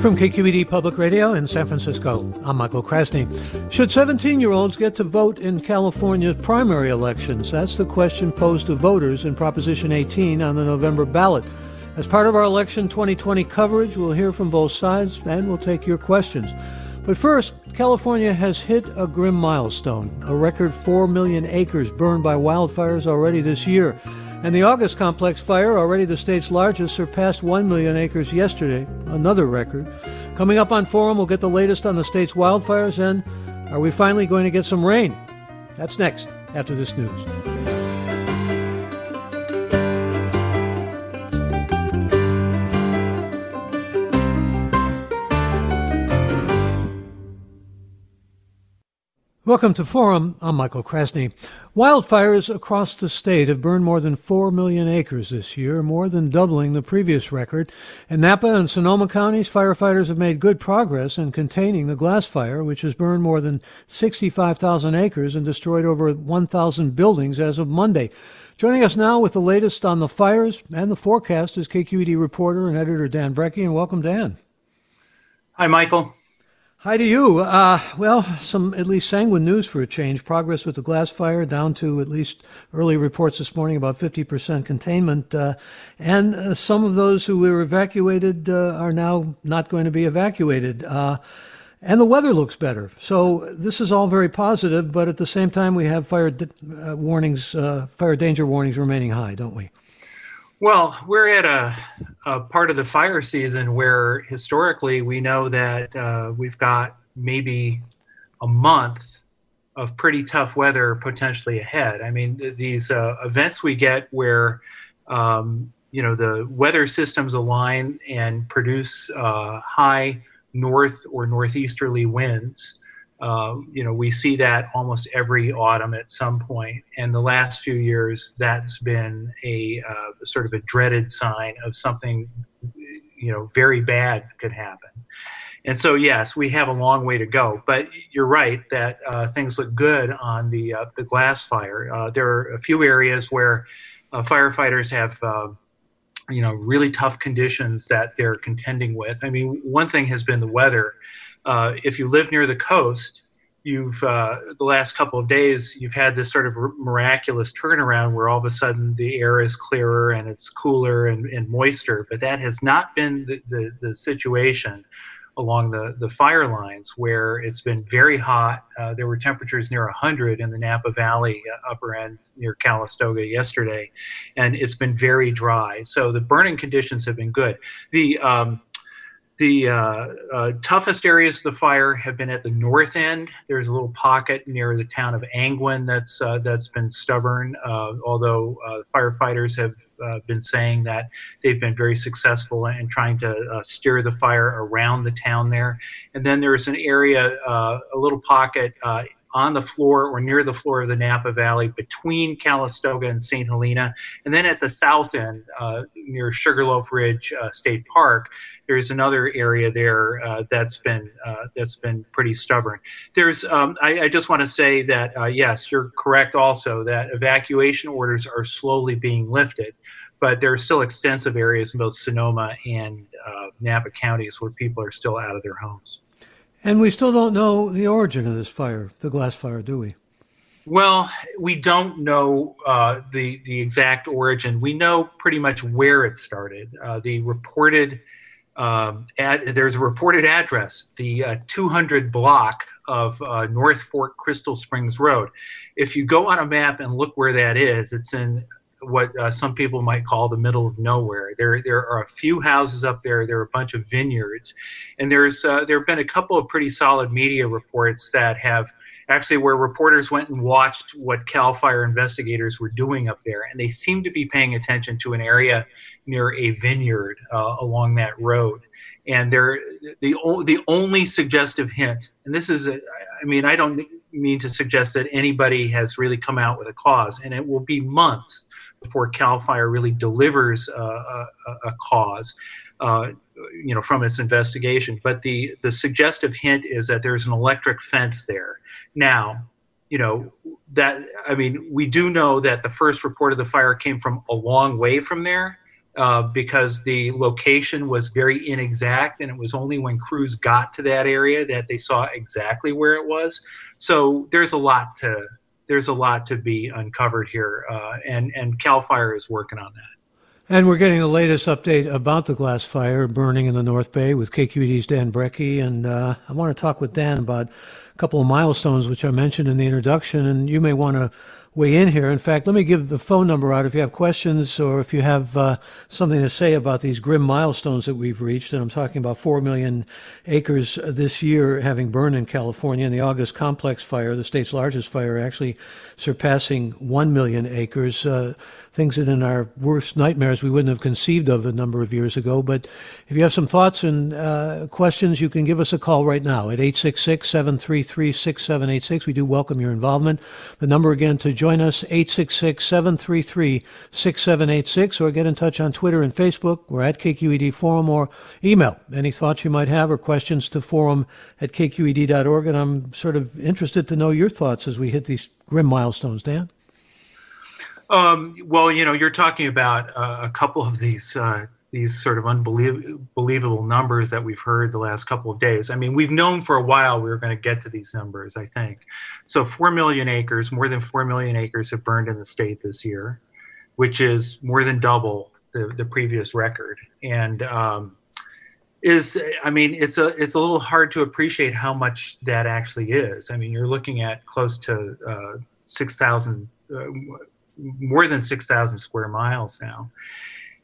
From KQED Public Radio in San Francisco, I'm Michael Krasny. Should 17 year olds get to vote in California's primary elections? That's the question posed to voters in Proposition 18 on the November ballot. As part of our election 2020 coverage, we'll hear from both sides and we'll take your questions. But first, California has hit a grim milestone a record 4 million acres burned by wildfires already this year. And the August complex fire, already the state's largest, surpassed 1 million acres yesterday, another record. Coming up on Forum, we'll get the latest on the state's wildfires and are we finally going to get some rain? That's next, after this news. Welcome to Forum. I'm Michael Krasny. Wildfires across the state have burned more than 4 million acres this year, more than doubling the previous record. In Napa and Sonoma counties, firefighters have made good progress in containing the Glass Fire, which has burned more than 65,000 acres and destroyed over 1,000 buildings as of Monday. Joining us now with the latest on the fires and the forecast is KQED reporter and editor Dan Brekke, and welcome, Dan. Hi, Michael. Hi to you. Uh, well, some at least sanguine news for a change. Progress with the glass fire down to at least early reports this morning about 50% containment. Uh, and uh, some of those who were evacuated uh, are now not going to be evacuated. Uh, and the weather looks better. So this is all very positive, but at the same time, we have fire uh, warnings, fire danger warnings remaining high, don't we? Well, we're at a, a, part of the fire season where historically we know that uh, we've got maybe a month of pretty tough weather potentially ahead. I mean, th- these uh, events we get where um, you know the weather systems align and produce uh, high north or northeasterly winds uh, you know, we see that almost every autumn at some point. And the last few years, that's been a uh, sort of a dreaded sign of something, you know, very bad could happen. And so, yes, we have a long way to go. But you're right that uh, things look good on the uh, the glass fire. Uh, there are a few areas where firefighters have you know really tough conditions that they're contending with. I mean, one thing has been the weather uh, if you live near the coast, you've uh, the last couple of days you've had this sort of miraculous turnaround where all of a sudden the air is clearer and it's cooler and, and moister. But that has not been the, the, the, situation along the, the fire lines where it's been very hot. Uh, there were temperatures near 100 in the Napa Valley uh, upper end near Calistoga yesterday, and it's been very dry. So the burning conditions have been good. The um, the uh, uh, toughest areas of the fire have been at the north end. There's a little pocket near the town of Angwin that's uh, that's been stubborn. Uh, although uh, firefighters have uh, been saying that they've been very successful in trying to steer the fire around the town there. And then there's an area, a little pocket on the floor or near the floor of the Napa Valley between Calistoga and St. Helena. And then at the south end, uh, near Sugarloaf Ridge uh, State Park, there's another area there uh, that's been uh, that's been pretty stubborn. There's um, I, I, just want to say that uh, yes, you're correct also that evacuation orders are slowly being lifted, but there are still extensive areas in both Sonoma and uh, Napa counties where people are still out of their homes. And we still don't know the origin of this fire, the glass fire, do we? Well, we don't know uh, the the exact origin. We know pretty much where it started. Uh, the reported um, ad, there's a reported address, the uh, 200 block of uh, North Fork Crystal Springs Road. If you go on a map and look where that is, it's in what uh, some people might call the middle of nowhere. There, there are a few houses up there. There are a bunch of vineyards, and there's uh, there have been a couple of pretty solid media reports that have actually where reporters went and watched what Cal Fire investigators were doing up there, and they seem to be paying attention to an area near a vineyard uh, along that road. And they're the the only suggestive hint, and this is, a, I mean, I don't mean to suggest that anybody has really come out with a cause, and it will be months before Cal Fire really delivers a, a, a cause. Uh, you know, from its investigation, but the the suggestive hint is that there's an electric fence there. Now, you know that I mean, we do know that the first report of the fire came from a long way from there, uh, because the location was very inexact, and it was only when crews got to that area that they saw exactly where it was. So there's a lot to there's a lot to be uncovered here, uh, and and Cal Fire is working on that. And we're getting the latest update about the glass fire burning in the North Bay with KQED's Dan Brekke, and uh, I want to talk with Dan about a couple of milestones which I mentioned in the introduction, and you may want to weigh in here. In fact, let me give the phone number out if you have questions or if you have uh, something to say about these grim milestones that we've reached. And I'm talking about 4 million acres this year having burned in California, and the August complex fire, the state's largest fire, actually surpassing 1 million acres. Uh, things that in our worst nightmares we wouldn't have conceived of a number of years ago. But if you have some thoughts and uh, questions, you can give us a call right now at 866 733 6786. We do welcome your involvement. The number again to join us, 866 733 6786, or get in touch on Twitter and Facebook. We're at KQED Forum or email any thoughts you might have or questions to forum at kqed.org. And I'm sort of interested to know your thoughts as we hit these grim milestones, Dan. Um, well, you know, you're talking about uh, a couple of these uh, these sort of unbelievable numbers that we've heard the last couple of days. I mean, we've known for a while we were going to get to these numbers. I think so. Four million acres, more than four million acres, have burned in the state this year, which is more than double the the previous record. And um, is I mean, it's a it's a little hard to appreciate how much that actually is. I mean, you're looking at close to uh, six thousand uh, more than 6,000 square miles now.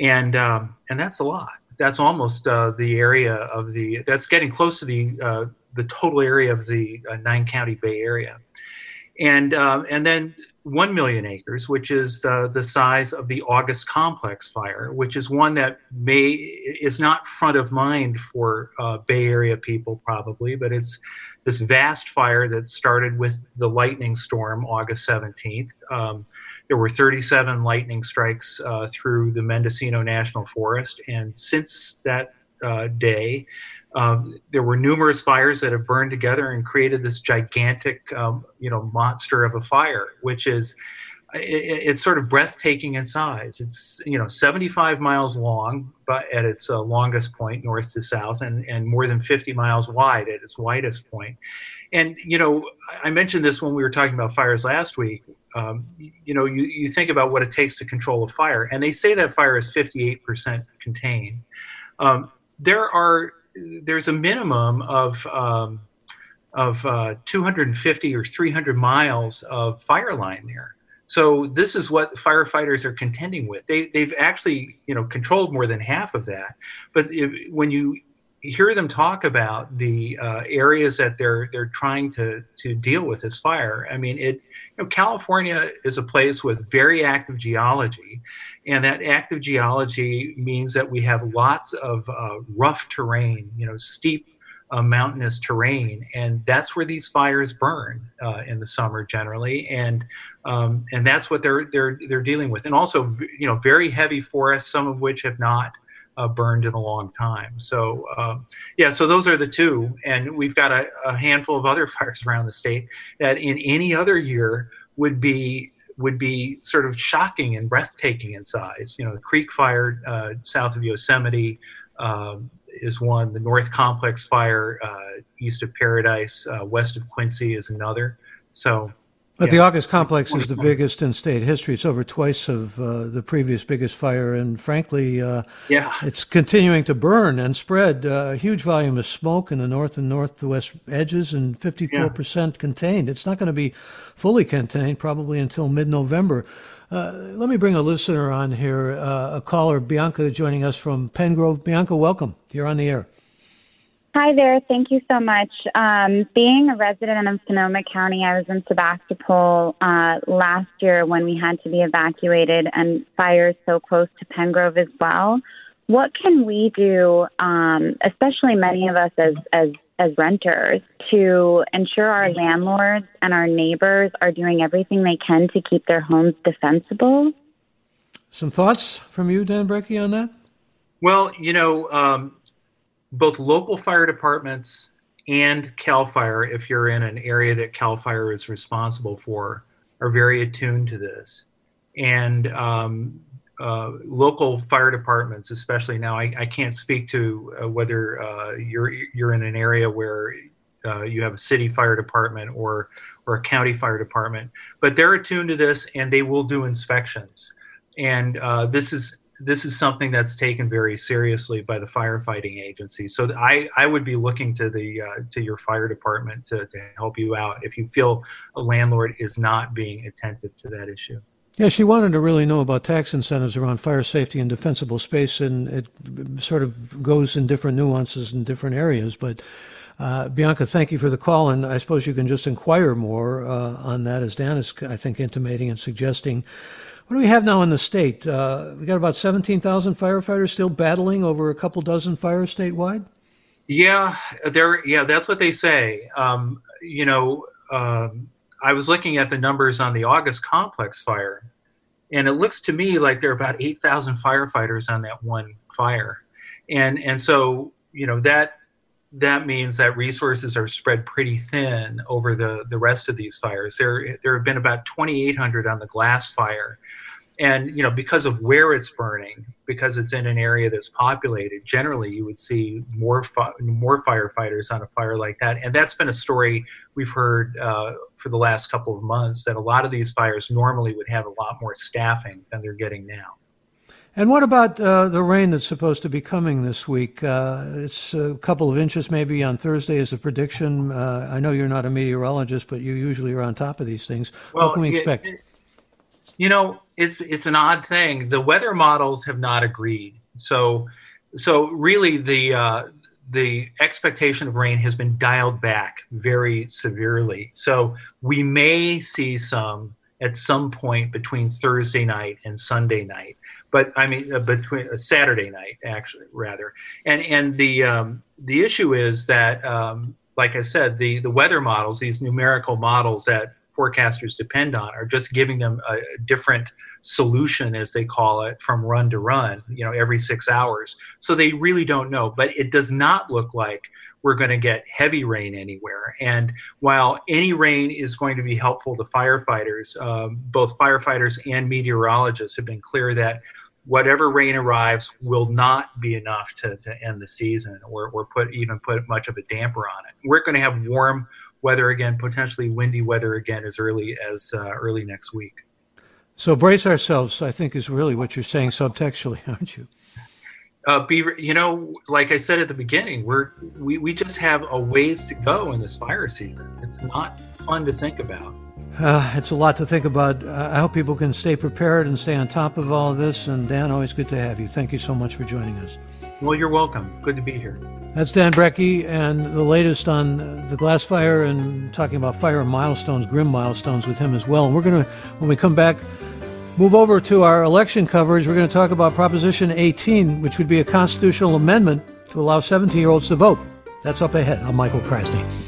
And, um, and that's a lot. That's almost uh, the area of the, that's getting close to the, uh, the total area of the uh, nine county Bay Area. And, um, and then 1 million acres, which is the size of the August complex fire, which is one that may is not front of mind for uh, Bay Area people probably, but it's this vast fire that started with the lightning storm August 17th. Um, there were 37 lightning strikes uh, through the Mendocino National Forest, and since that uh, day, um, there were numerous fires that have burned together and created this gigantic, um, you know, monster of a fire, which is it, it's sort of breathtaking in size. It's you know 75 miles long, but at its uh, longest point, north to south, and and more than 50 miles wide at its widest point. And you know, I mentioned this when we were talking about fires last week. Um, you know, you, you think about what it takes to control a fire, and they say that fire is 58% contained. Um, there are there's a minimum of um, of uh, 250 or 300 miles of fire line there. So this is what firefighters are contending with. They they've actually you know controlled more than half of that. But if, when you hear them talk about the uh, areas that they're they're trying to to deal with this fire. I mean, it you know, California is a place with very active geology, and that active geology means that we have lots of uh, rough terrain, you know, steep. Uh, mountainous terrain, and that's where these fires burn uh, in the summer generally, and um, and that's what they're they're they're dealing with, and also you know very heavy forests, some of which have not uh, burned in a long time. So um, yeah, so those are the two, and we've got a, a, handful of other fires around the state that in any other year would be would be sort of shocking and breathtaking in size. You know, the Creek Fire uh, south of Yosemite um, is one. The North Complex Fire uh, east of Paradise, uh, west of Quincy is another. So But Yeah. the August complex is the biggest in state history. It's over twice of uh, the previous biggest fire, and frankly, uh, Yeah. it's continuing to burn and spread. Uh, a huge volume of smoke in the north and northwest edges, and 54% contained. It's not going to be fully contained probably until mid-November. Uh, let me bring a listener on here, uh, a caller, Bianca, joining us from Pengrove. Bianca, welcome. You're on the air. Hi there. Thank you so much. Um, being a resident of Sonoma County, I was in Sebastopol uh, last year when we had to be evacuated, and fires so close to Pengrove as well. What can we do, um, especially many of us as, as as renters, to ensure our landlords and our neighbors are doing everything they can to keep their homes defensible? Some thoughts from you, Dan Brekke, on that? Well, you know, um, both local fire departments and CAL FIRE, if you're in an area that CAL FIRE is responsible for, are very attuned to this. And um, uh, local fire departments, especially now, I, I can't speak to uh, whether uh, you're you're in an area where uh, you have a city fire department or or a county fire department, but they're attuned to this and they will do inspections. And uh, this is this is something that's taken very seriously by the firefighting agency. So I, I would be looking to the uh, to your fire department to, to help you out if you feel a landlord is not being attentive to that issue. Yeah, she wanted to really know about tax incentives around fire safety and defensible space, and it sort of goes in different nuances in different areas. But uh, Bianca, thank you for the call, and I suppose you can just inquire more uh, on that, as Dan is, I think, intimating and suggesting. What do we have now in the state? Uh, we got about 17,000 firefighters still battling over a couple dozen fires statewide? Yeah, there. Yeah, that's what they say. Um, you know, um, I was looking at the numbers on the August complex fire, and it looks to me like there are about 8,000 firefighters on that one fire, and and so you know that that means that resources are spread pretty thin over the the rest of these fires. There there have been about 2,800 on the glass fire, and you know because of where it's burning because it's in an area that's populated generally you would see more fi- more firefighters on a fire like that. And that's been a story we've heard uh, for the last couple of months that a lot of these fires normally would have a lot more staffing than they're getting now And what about uh, the rain that's supposed to be coming this week? Uh, it's a couple of inches maybe on Thursday is a prediction. Uh, I know you're not a meteorologist, but you usually are on top of these things. what can we expect? it- you know it's it's an odd thing the weather models have not agreed so so really the uh, the expectation of rain has been dialed back very severely so we may see some at some point between thursday night and sunday night. But i mean uh, between uh, saturday night actually rather. And and the um, the issue is that um, like i said the the weather models these numerical models that forecasters depend on are just giving them a different solution as they call it from run to run you know every six hours. So they really don't know. But it does not look like we're going to get heavy rain anywhere and while any rain is going to be helpful to firefighters um, both firefighters and meteorologists have been clear that whatever rain arrives will not be enough to, to end the season or, or put even put much of a damper on it we're going to have warm weather again, potentially windy weather again as early as uh, early next week. So brace ourselves, I think, is really what you're saying subtextually, aren't you? Uh, be you know, like I said at the beginning, we're we, we just have a ways to go in this fire season. It's not fun to think about. Uh, it's a lot to think about. Uh, I hope people can stay prepared and stay on top of all of this. And Dan, always good to have you. Thank you so much for joining us. Well, you're welcome. Good to be here. That's Dan Brekke and the latest on the glass fire and talking about fire milestones, grim milestones with him as well. And we're going to, when we come back, move over to our election coverage. We're going to talk about Proposition 18, which would be a constitutional amendment to allow 17 year olds to vote. That's up ahead. I'm Michael Krasny.